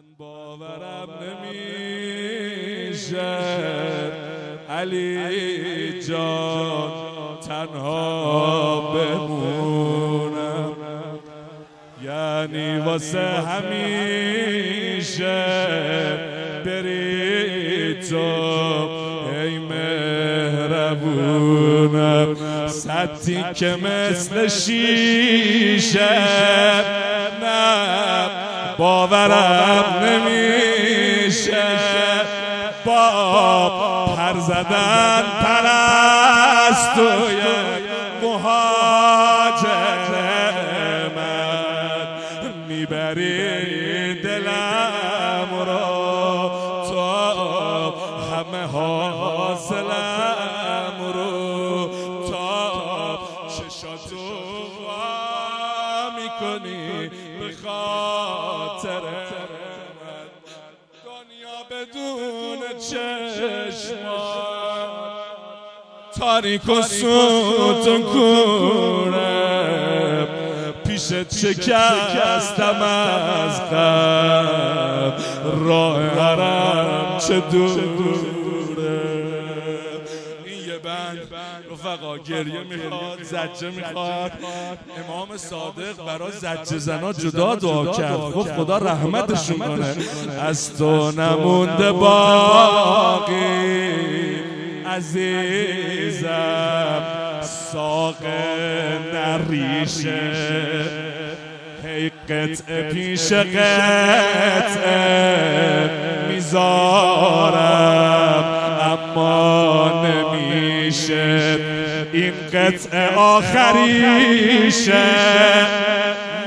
من باورم نمیشه. علی جان تنها بمونم. یعنی واسه همیشه بری تو ای مهربونم. سطی که مثل شیشه نه. باورم نمیشه. با پر زدن پرستوی مهاجر من می‌بری دلم را تو همه حاصلم رو. تا چشاتو می‌کنی به خاطر من؟ دنیا بدون چشمان تاریک و سوتون کورم پیشت شکستم از غم راه حرم چه دوره رفقا گریه می‌خواد زجه می‌خواد. امام صادق برای زجه زنا جدا دعا کرد. گفت خدا رحمتشون کنه. از تو نمونده باقی عزیزم ساق نریشه. هی قطعه پیش قطعه می‌ذارم اما نمیشه. این قطعه آخریشه.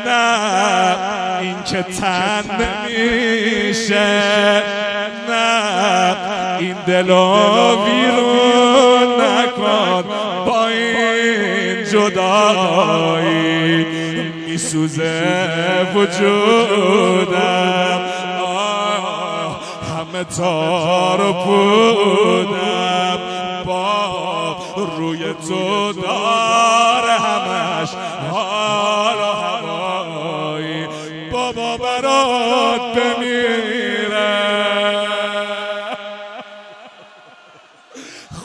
نه این که تن نمیشه. نه این دلو بیرون نکن. با این جدایی میسوزه وجودم. همه تار و پودم. با روی تو دار همش حال و هوایی بابا برات بمیره.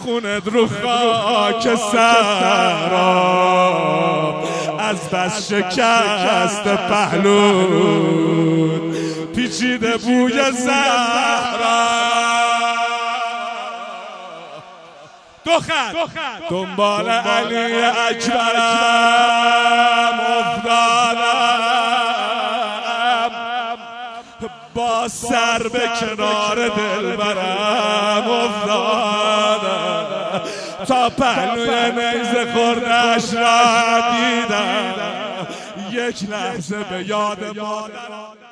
خونت رو خاک سرام از بس شکست پهلون پیچیده بوی زهرا. دو خط دنبال علی اکبرم افتادم. با سر به کنار دل برم افتادم. تا پهلوی نیزه خوردش را دیدم. یک لحظه به یاد مادرم